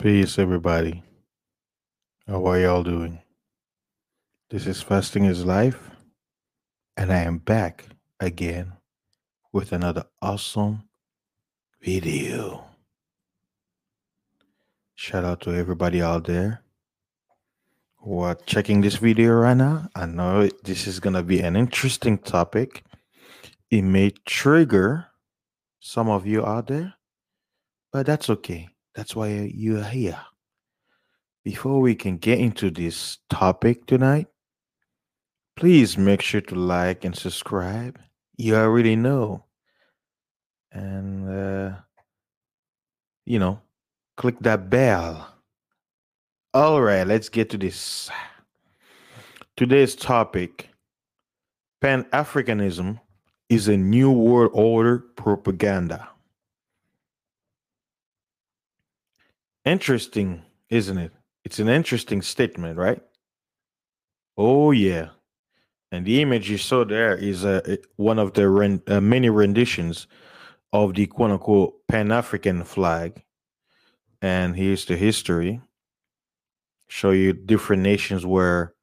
Peace, everybody. How are y'all doing? This is Fasting is Life, and I am back again with another awesome video. Shout out to everybody out there who are checking this video right now. I know this is going to be an interesting topic. It may trigger some of you out there, but that's okay. That's why you are here. Before we can get into this topic tonight, please make sure to like and subscribe. You already know. And, uh, you know, click that bell. All right, let's get to this. Today's topic Pan Africanism is a New World Order propaganda. Interesting, isn't it? It's an interesting statement, right? Oh, yeah. And the image you saw there is uh, one of the ren- uh, many renditions of the quote unquote Pan African flag. And here's the history show you different nations where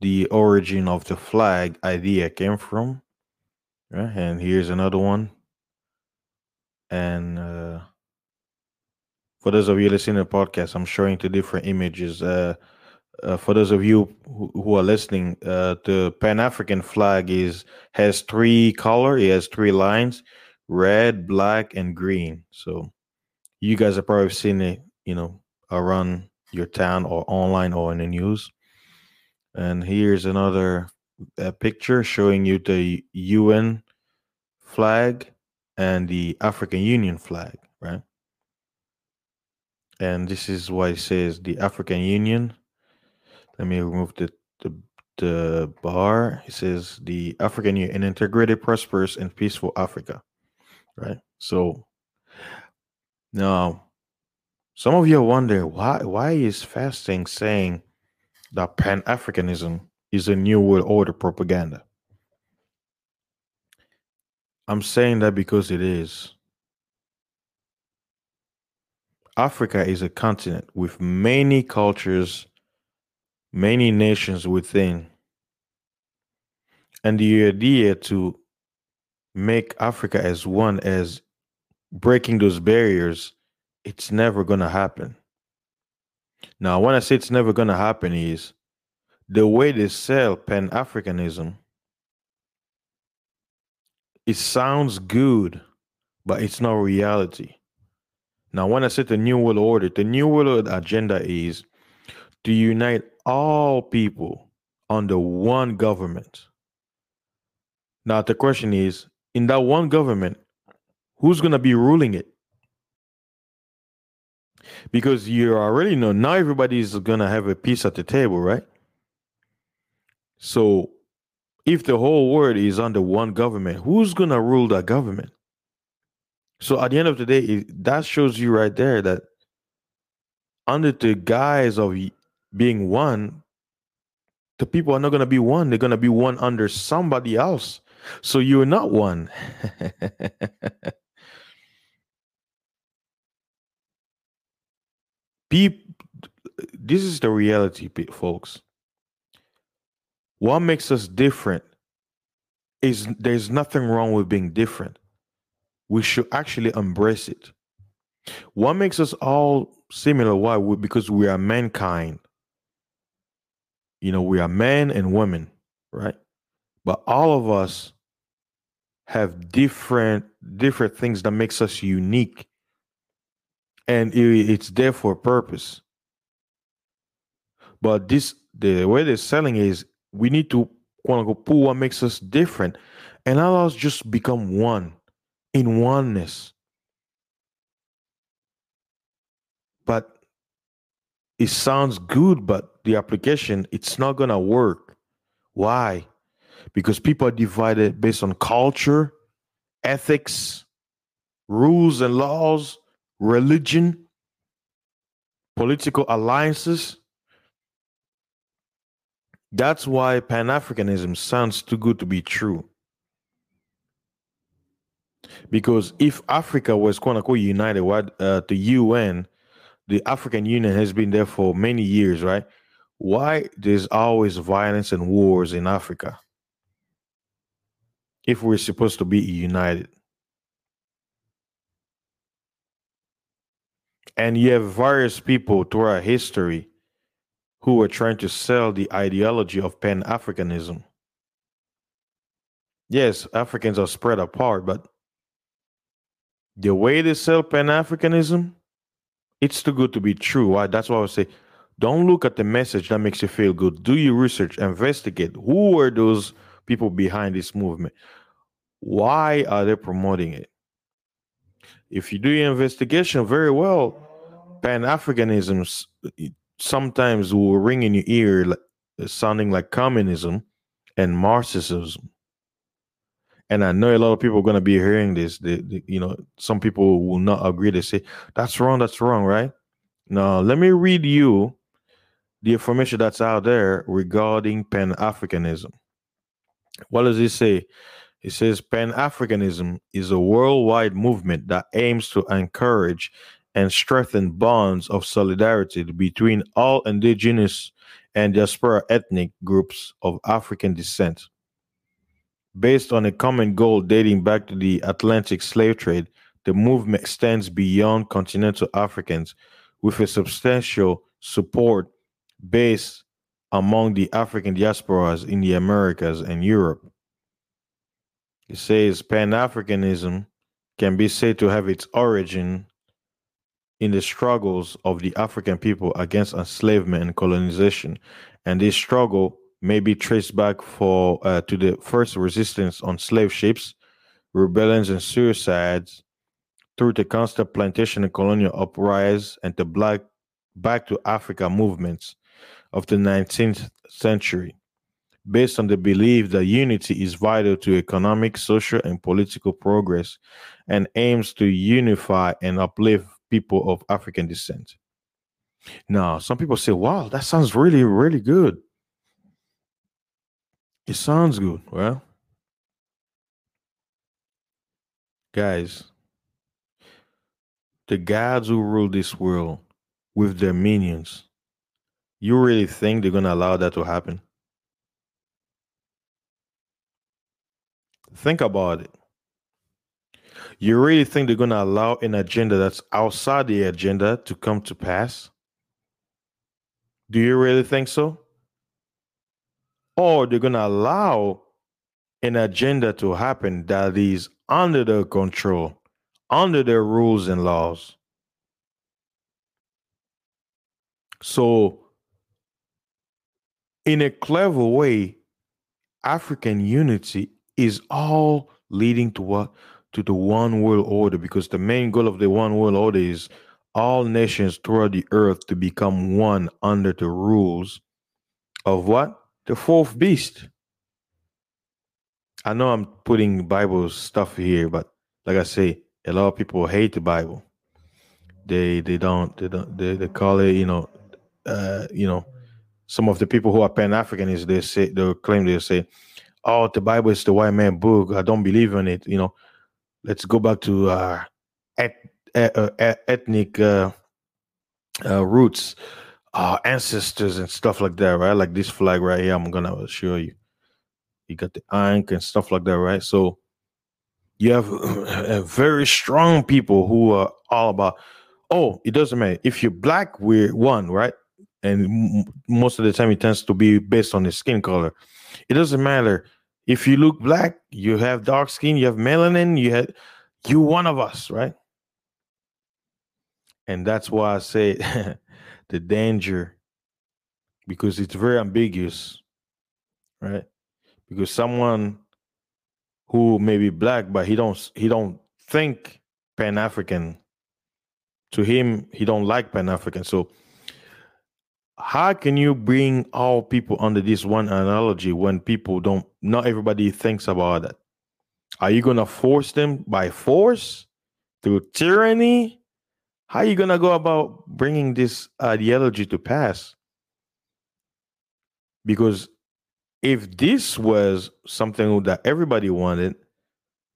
the origin of the flag idea came from. Right? And here's another one. And uh, for those of you listening to the podcast, I'm showing two different images. Uh, uh, for those of you who, are listening, uh, the Pan African flag is has three color. It has three lines: red, black, and green. So you guys have probably seen it, you know, around your town or online or in the news. And here's another uh, picture showing you the UN flag and the African Union flag, right? And this is why it says the African Union. Let me remove the the, the bar. It says the African Union, an integrated, prosperous, and peaceful Africa. Right. So now, some of you wonder why why is fasting saying that Pan Africanism is a new world order propaganda? I'm saying that because it is. Africa is a continent with many cultures, many nations within. And the idea to make Africa as one as breaking those barriers, it's never going to happen. Now, when I say it's never going to happen, is the way they sell Pan Africanism, it sounds good, but it's not reality. Now, when I said the New World Order, the New World agenda is to unite all people under one government. Now, the question is in that one government, who's going to be ruling it? Because you already know now everybody's going to have a piece at the table, right? So, if the whole world is under one government, who's going to rule that government? So at the end of the day, that shows you right there that under the guise of being one, the people are not going to be one. They're going to be one under somebody else. So you're not one. People, this is the reality, folks. What makes us different is there's nothing wrong with being different we should actually embrace it. What makes us all similar? Why? Because we are mankind. You know, we are men and women, right? But all of us have different different things that makes us unique, and it, it's there for a purpose. But this, the way they're selling is, we need to quote unquote pull what makes us different, and allow us just become one in oneness. But it sounds good, but the application, it's not going to work. Why? Because people are divided based on culture, ethics, rules and laws, religion, political alliances. That's why Pan Africanism sounds too good to be true. Because if Africa was quote unquote united, what uh, the UN, the African Union has been there for many years, right? Why there's always violence and wars in Africa? If we're supposed to be united. And you have various people throughout history who were trying to sell the ideology of Pan Africanism. Yes, Africans are spread apart, but the way they sell Pan Africanism, it's too good to be true. Why? That's why I would say, don't look at the message that makes you feel good. Do your research, investigate who were those people behind this movement. Why are they promoting it? If you do your investigation very well, Pan Africanism sometimes will ring in your ear sounding like communism and Marxism and I know a lot of people are going to be hearing this. You know, some people will not agree. They say that's wrong. That's wrong, right? Now, let me read you the information that's out there regarding Pan Africanism. What does it say? It says Pan Africanism is a worldwide movement that aims to encourage and strengthen bonds of solidarity between all indigenous and diaspora ethnic groups of African descent Based on a common goal dating back to the Atlantic slave trade, the movement extends beyond continental Africans with a substantial support base among the African diasporas in the Americas and Europe. It says Pan Africanism can be said to have its origin in the struggles of the African people against enslavement and colonization, and this struggle may be traced back for uh, to the first resistance on slave ships, rebellions and suicides, through the constant plantation and colonial uprise and the black back to Africa movements of the 19th century, based on the belief that unity is vital to economic, social, and political progress and aims to unify and uplift people of African descent. Now, some people say, wow, that sounds really, really good. It sounds good. Well, guys, the gods who rule this world with their minions, you really think they're going to allow that to happen? Think about it. You really think they're going to allow an agenda that's outside the agenda to come to pass? Do you really think so? Or they're going to allow an agenda to happen that is under their control, under their rules and laws. So, in a clever way, African unity is all leading to what? To the one world order, because the main goal of the one world order is all nations throughout the earth to become one under the rules of what? The fourth beast. I know I'm putting Bible stuff here, but like I say, a lot of people hate the Bible. They they don't they don't they, they call it you know uh, you know some of the people who are Pan Africanists they say they claim they say oh the Bible is the white man book I don't believe in it you know let's go back to uh, et, uh, ethnic uh, uh, roots uh, ancestors and stuff like that, right? Like this flag right here, I'm gonna show you. You got the ink and stuff like that, right? So you have very strong people who are all about. Oh, it doesn't matter if you're black. We're one, right? And m- most of the time, it tends to be based on the skin color. It doesn't matter if you look black. You have dark skin. You have melanin. You have you one of us, right? And that's why I say the danger because it's very ambiguous, right? Because someone who may be black, but he don't he don't think Pan African. To him, he don't like Pan African. So, how can you bring all people under this one analogy when people don't? Not everybody thinks about that. Are you gonna force them by force through tyranny? How are you going to go about bringing this ideology to pass? Because if this was something that everybody wanted,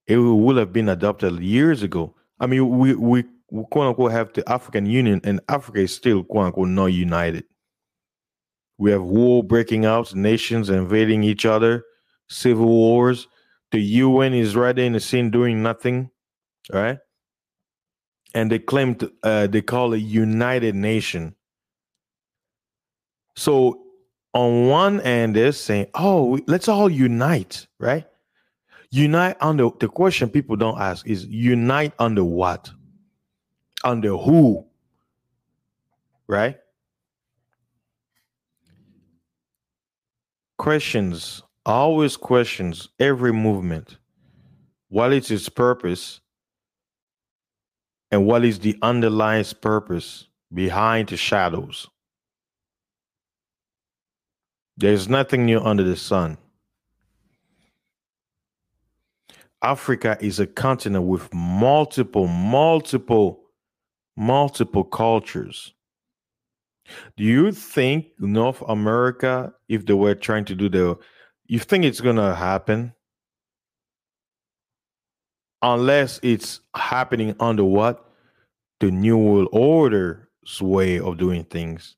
it would have been adopted years ago. I mean, we we we quote unquote have the African Union, and Africa is still quote unquote not united. We have war breaking out, nations invading each other, civil wars. The UN is right in the scene doing nothing, right? And they claim to, uh, they call it United Nation. So on one end, they're saying, "Oh, let's all unite," right? Unite under the question people don't ask is unite under what? Under who? Right? Questions, always questions every movement. What is its purpose? And what is the underlying purpose behind the shadows? There's nothing new under the sun. Africa is a continent with multiple, multiple, multiple cultures. Do you think North America, if they were trying to do the, you think it's gonna happen? Unless it's happening under what? The New World Order's way of doing things.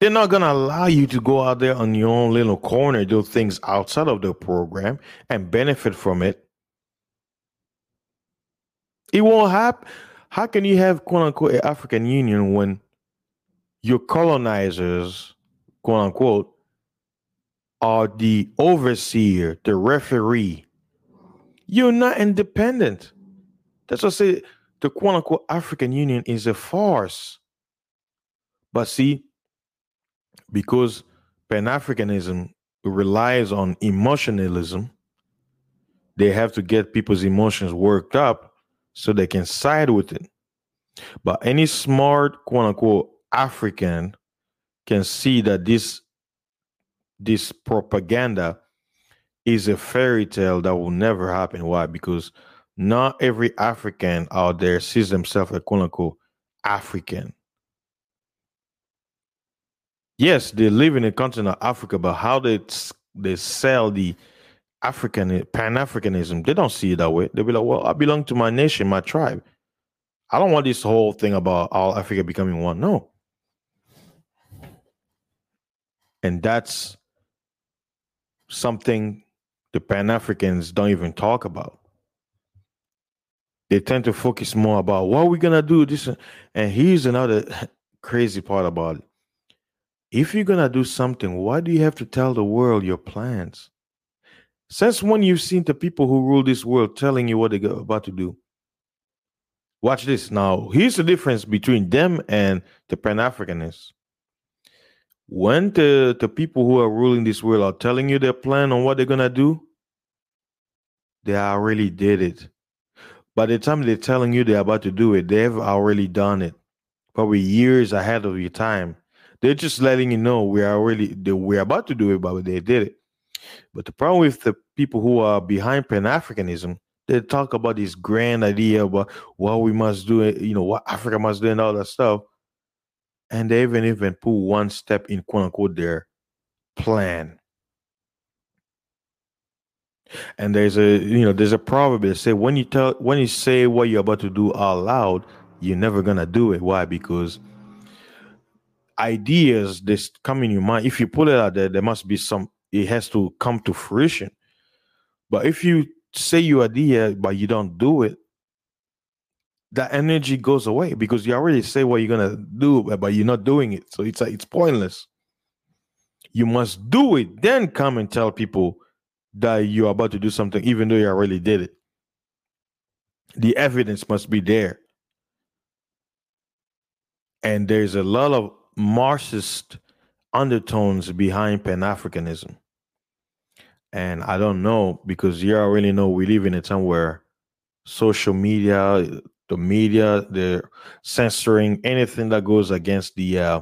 They're not gonna allow you to go out there on your own little corner, do things outside of the program and benefit from it. It won't happen. How can you have quote unquote African Union when your colonizers, quote unquote, are the overseer, the referee? You're not independent. That's what I say the quote unquote African Union is a farce. But see, because Pan Africanism relies on emotionalism, they have to get people's emotions worked up so they can side with it. But any smart, quote unquote, African can see that this this propaganda is a fairy tale that will never happen. Why? Because not every African out there sees themselves as quote unquote African yes, they live in the continent of Africa, but how they they sell the African Pan Africanism, they don't see it that way. They'll be like, "Well, I belong to my nation, my tribe. I don't want this whole thing about all Africa becoming one." No, and that's something the Pan Africans don't even talk about. They tend to focus more about what we're gonna do. This and here's another crazy part about it if you're to do something, why do you have to tell the world your plans? Since when you've seen the people who rule this world telling you what they're about to do? Watch this. Now, here's the difference between them and the Pan Africanists. When the, the people who are ruling this world are telling you their plan on what they're going to do, they already did it. By the time they're telling you they're about to do it, they've already done it, probably years ahead of your time. They're just letting you know we are really we're about to do it, but they did it. But the problem with the people who are behind Pan Africanism, they talk about this grand idea about what we must do, you know, what Africa must do, and all that stuff. And they even even put one step in quote unquote their plan. And there's a you know there's a proverb that say when you tell when you say what you're about to do out loud, you're never gonna do it. Why? Because ideas that come in your mind, if you put it out there, there must be some, it has to come to fruition. But if you say your idea, but you don't do it, that energy goes away because you already say what you're gonna do, but you're not doing it. So it's it's pointless. You must do it, then come and tell people that you're about to do something, even though you already did it. The evidence must be there. And there's a lot of Marxist undertones behind Pan Africanism. And I don't know because you already know we live in a time where social media, the media, they're censoring anything that goes against the uh,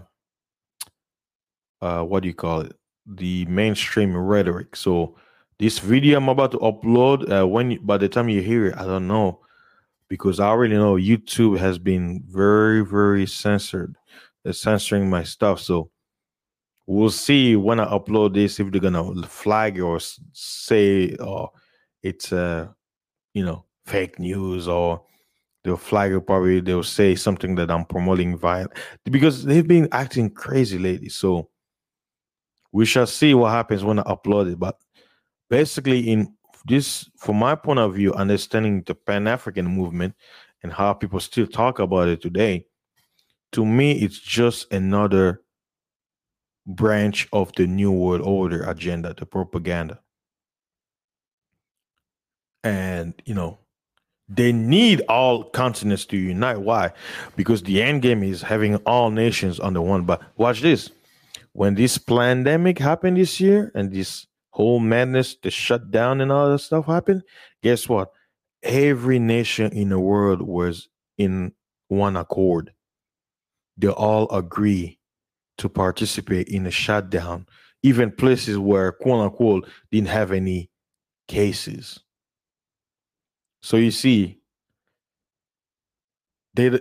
uh, what do you call it? The mainstream rhetoric. So this video I'm about to upload, uh, when by the time you hear it, I don't know because I already know YouTube has been very, very censored they're censoring my stuff. So we'll see when I upload this if they're gonna flag or say oh it's uh you know fake news or they'll flag it probably they'll say something that I'm promoting violence because they've been acting crazy lately. So we shall see what happens when I upload it. But basically, in this, from my point of view, understanding the Pan African movement and how people still talk about it today, to me, it's just another branch of the New World Order agenda, the propaganda. And, you know, they need all continents to unite. Why? Because the end game is having all nations under one. But watch this. When this pandemic happened this year and this whole madness, the shutdown and all that stuff happened, guess what? Every nation in the world was in one accord. They all agree to participate in a shutdown, even places where quote unquote didn't have any cases. So you see, they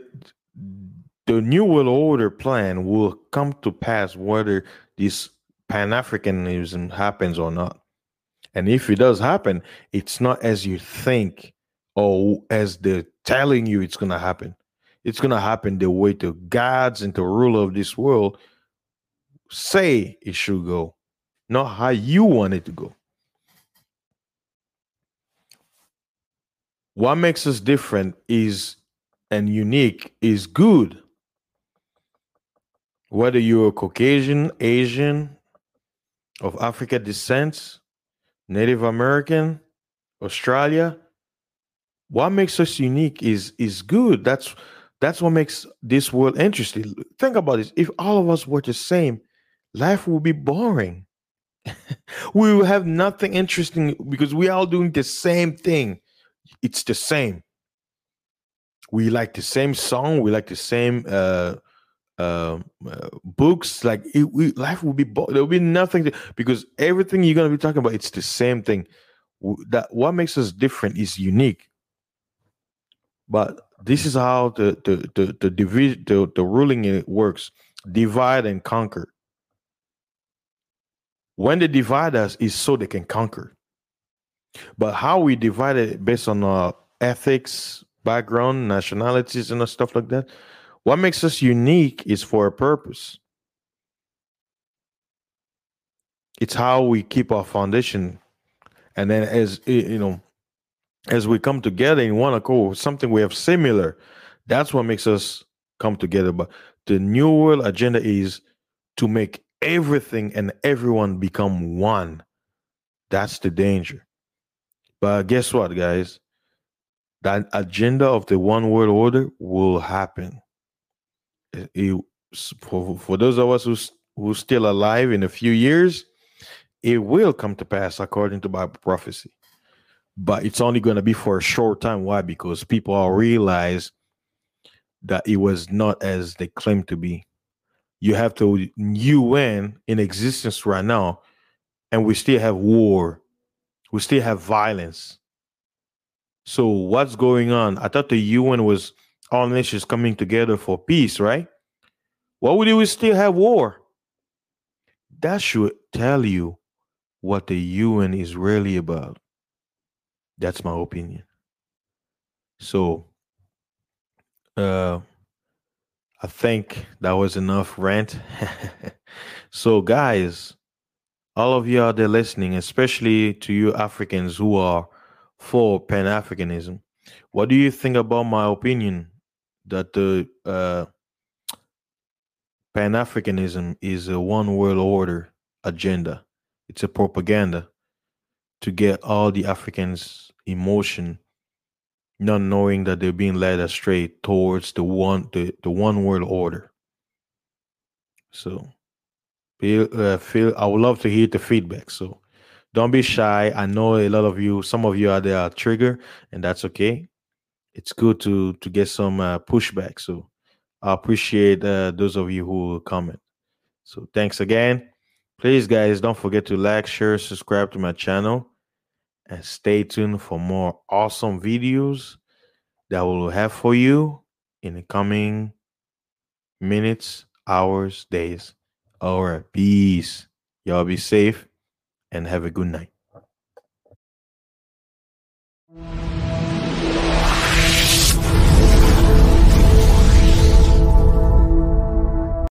the New World Order plan will come to pass whether this Pan Africanism happens or not. And if it does happen, it's not as you think or as they're telling you it's going to happen. It's going to happen the way the gods and the ruler of this world say it should go, not how you want it to go. What makes us different is and unique is good. Whether you're Caucasian, Asian, of Africa descent, Native American, Australia, what makes us unique is is good. That's that's what makes this world interesting. Think about this. If all of us were the same, life would be boring. we will have nothing interesting because we are all doing the same thing. It's the same. We like the same song. We like the same uh, uh, uh, books. Like it, we, life will be bo- there will be nothing to, because everything you're gonna be talking about it's the same thing. That what makes us different is unique. But this is how the the the the division the, the ruling works: divide and conquer. When they divide us, is so they can conquer. But how we divide it based on uh, ethics, background, nationalities, and stuff like that. What makes us unique is for a purpose. It's how we keep our foundation, and then as you know, as we come together in one accord, something we have similar. That's what makes us come together. But the new world agenda is to make everything and everyone become one. That's the danger. But guess what, guys? That agenda of the one world order will happen. It, for, for those of us who who's still alive in a few years, it will come to pass according to Bible prophecy. But it's only going to be for a short time. Why? Because people realize that it was not as they claim to be you have the UN in existence right now, and we still have war, we still have violence. So what's going on? I thought the UN was all nations coming together for peace, right? Why would we still have war? That should tell you what the UN is really about. That's my opinion. So, uh, I think that was enough rant. so, guys, all of you out there listening, especially to you Africans who are for Pan Africanism, what do you think about my opinion that the uh, Pan Africanism is a one world order agenda? It's a propaganda to get all the Africans' emotion not knowing that they're being led astray towards the one the, the one world order. So feel, uh, I would love to hear the feedback. So don't be shy. I know a lot of you, some of you are there are trigger, and that's okay. It's good to to get some uh, pushback. So I appreciate uh, those of you who comment. So thanks again. Please, guys, don't forget to like, share, subscribe to my channel and stay tuned for more awesome videos that we'll have for you in the coming minutes, hours, days. All right. Peace. Y'all be safe and have a good night.